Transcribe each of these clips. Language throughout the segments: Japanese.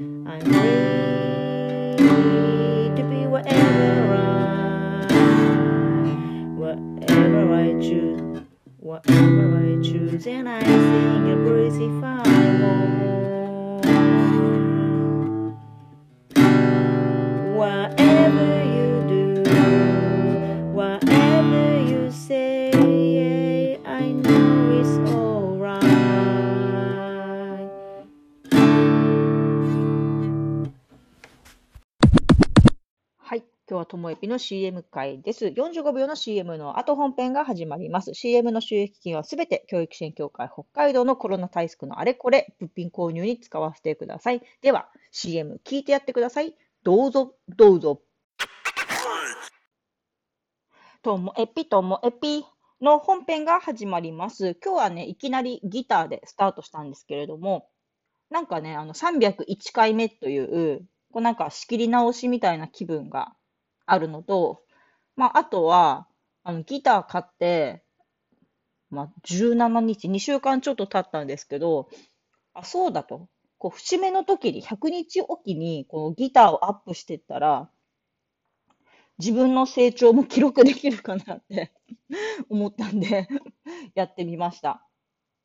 I'm free to be whatever I, whatever I choose, whatever I choose, and I sing a breezy I. Whatever ともえぴの CM 会です。45秒の CM の後本編が始まります。CM の収益金はすべて教育支援協会北海道のコロナ対策のあれこれ、物品購入に使わせてください。では、CM 聞いてやってください。どうぞ、どうぞ。ともえぴともえぴの本編が始まります。今日はね、いきなりギターでスタートしたんですけれども、なんかね、あの301回目という、こうなんか仕切り直しみたいな気分があるのと、まあ、あとは、あのギター買って、まあ、17日、2週間ちょっと経ったんですけど、あ、そうだと。こう節目の時に、100日おきにこのギターをアップしてったら、自分の成長も記録できるかなって 思ったんでやってみました。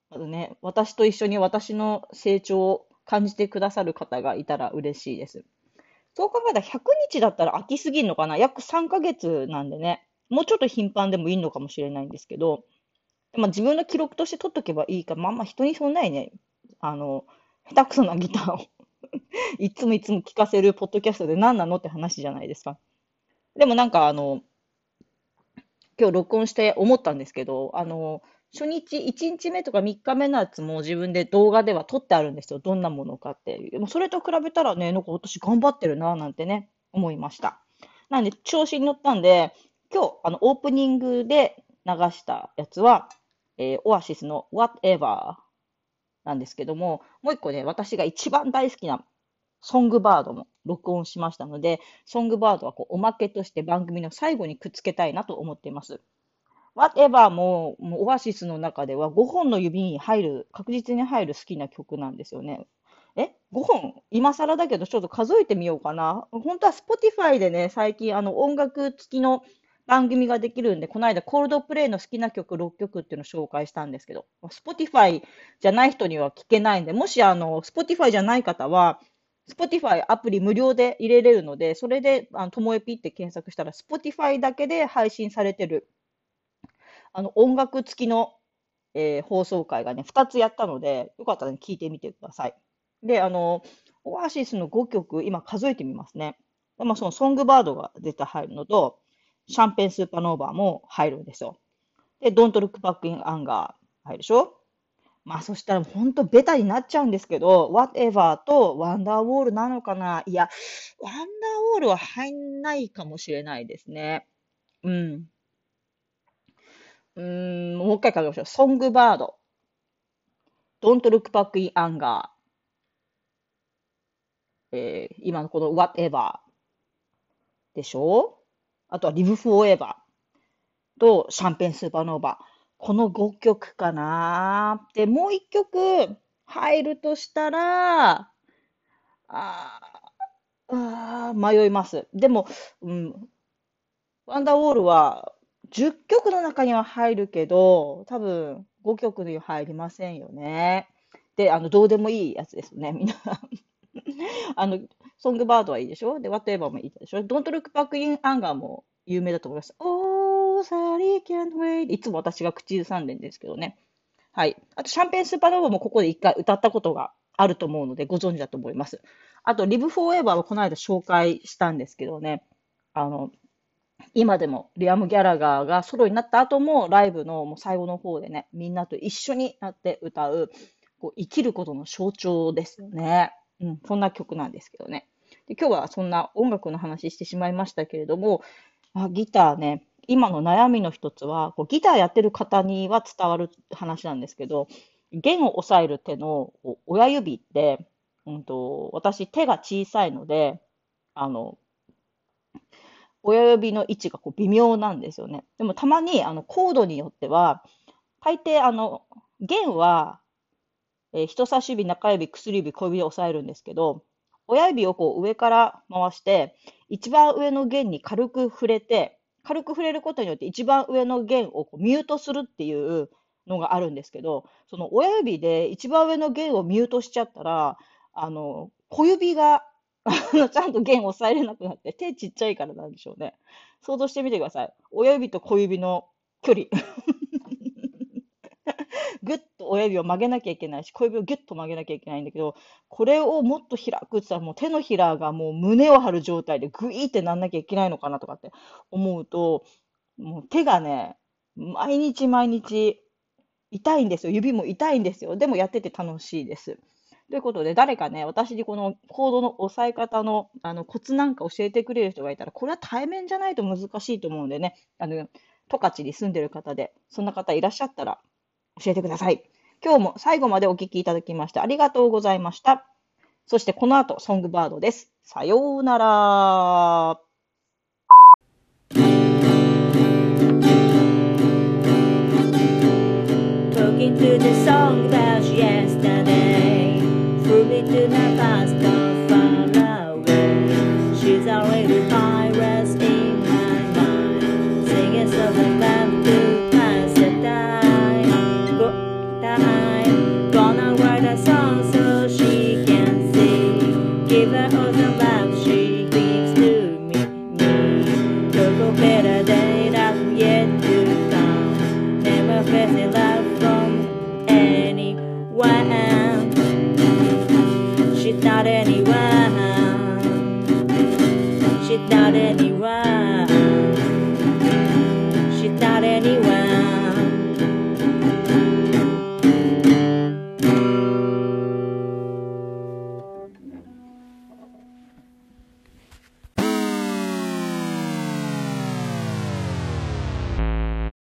あとね、私と一緒に私の成長を感じてくださる方がいたら嬉しいです。そう考えたら100日だったら飽きすぎるのかな？約3ヶ月なんでね、もうちょっと頻繁でもいいのかもしれないんですけど、まあ、自分の記録として取っとけばいいか、まあまあ人にそんなにね、あの、下手くそなギターを。いつもいつも聴かせるポッドキャストで何なのって話じゃないですか。でもなんかあの、今日録音して思ったんですけど、あの、初日、1日目とか3日目のやつも自分で動画では撮ってあるんですよ。どんなものかっていう。もそれと比べたらね、なんか私頑張ってるな、なんてね、思いました。なんで、調子に乗ったんで、今日、あの、オープニングで流したやつは、えーオアシスの Whatever なんですけども、もう一個ね、私が一番大好きなソングバードも録音しましたので、ソングバードはこうおまけとして番組の最後にくっつけたいなと思っています。Whatever も、もうオアシスの中では5本の指に入る、確実に入る好きな曲なんですよね。え ?5 本？今更だけどちょっと数えてみようかな。本当は Spotify でね、最近あの音楽付きの番組ができるんで、この間コールドプレイの好きな曲6曲っていうのを紹介したんですけど、Spotify じゃない人には聞けないんで、もしあの Spotify じゃない方は、Spotify アプリ無料で入れれるので、それで、ともえぴって検索したら、Spotify だけで配信されてる、あの、音楽付きの、えー放送回がね、2つやったので、よかったら、ね、聞いてみてください。で、あの、オアシスの5曲、今数えてみますね。でまあ、そのソングバードが絶対入るのと、シャンペンスーパーノーバーも入るんですよ。で、Don't Look Back in Anger 入るでしょまあ、そしたら本当ベタになっちゃうんですけど、Whatever と Wonderwall なのかないや、Wonderwall は入んないかもしれないですね。うん。うん、もう一回書きましょう。ソングバード。Don't Look Back in Anger。えー今のこの Whatever でしょ？あとは Live Forever とシャンペンスーパーノーバー。この5曲かなで、もう1曲入るとしたら、ああ、迷います。でも、うん、ワンダーウォールは10曲の中には入るけど、多分5曲には入りませんよね。で、あの、どうでもいいやつですね、みんな。あの、ソングバードはいいでしょ？で、Whatever もいいでしょ ?Don't Look Back in Anger も有名だと思います。Oh, Sally can't wait. いつも私が口ずさんでんですけどね。はい。あと、シャンペーンスーパーノーバーもここで一回歌ったことがあると思うので、ご存知だと思います。あと、Live Forever はこの間紹介したんですけどね。あの、今でもリアム・ギャラガーがソロになった後もライブのもう最後の方でね、みんなと一緒になって歌う、こう生きることの象徴ですよね。うん、そんな曲なんですけどね。で今日はそんな音楽の話してしまいましたけれども、あギターね、今の悩みの一つは、こうギターやってる方には伝わる話なんですけど、弦を押さえる手の親指って、うんと、私手が小さいので、あの、親指の位置がこう微妙なんですよね。でもたまにあのコードによっては、大抵あの弦は、えー人差し指、中指、薬指、小指で押さえるんですけど、親指をこう上から回して、一番上の弦に軽く触れて、軽く触れることによって一番上の弦をこうミュートするっていうのがあるんですけど、その親指で一番上の弦をミュートしちゃったら、あの、小指が、あの、ちゃんと弦押さえれなくなって、手ちっちゃいからなんでしょうね。想像してみてください。親指と小指の距離。ぐっと親指を曲げなきゃいけないし、小指をギュッと曲げなきゃいけないんだけど、これをもっと開くって言ったら、もう手のひらがもう胸を張る状態でグイーってなんなきゃいけないのかなとかって思うと、もう手がね、毎日毎日痛いんですよ。指も痛いんですよ。でもやってて楽しいです。ということで、誰かね、私にこのコードの押さえ方のあのコツなんか教えてくれる人がいたら、これは対面じゃないと難しいと思うんでね、あの、十勝に住んでる方で、そんな方いらっしゃったら教えてください。今日も最後までお聞きいただきましてありがとうございました。そしてこの後、ソングバードです。さようなら。Talking to the song about yesterday. Into past, not far away. She's already pirates in my mind. Singing something left to pass the time. Go time. Gonna write a song so she can sing. Give her all the love she gives to me. me. Look better day that's yet to come. Never facing love from anyone. She's not anyone. She's not anyone.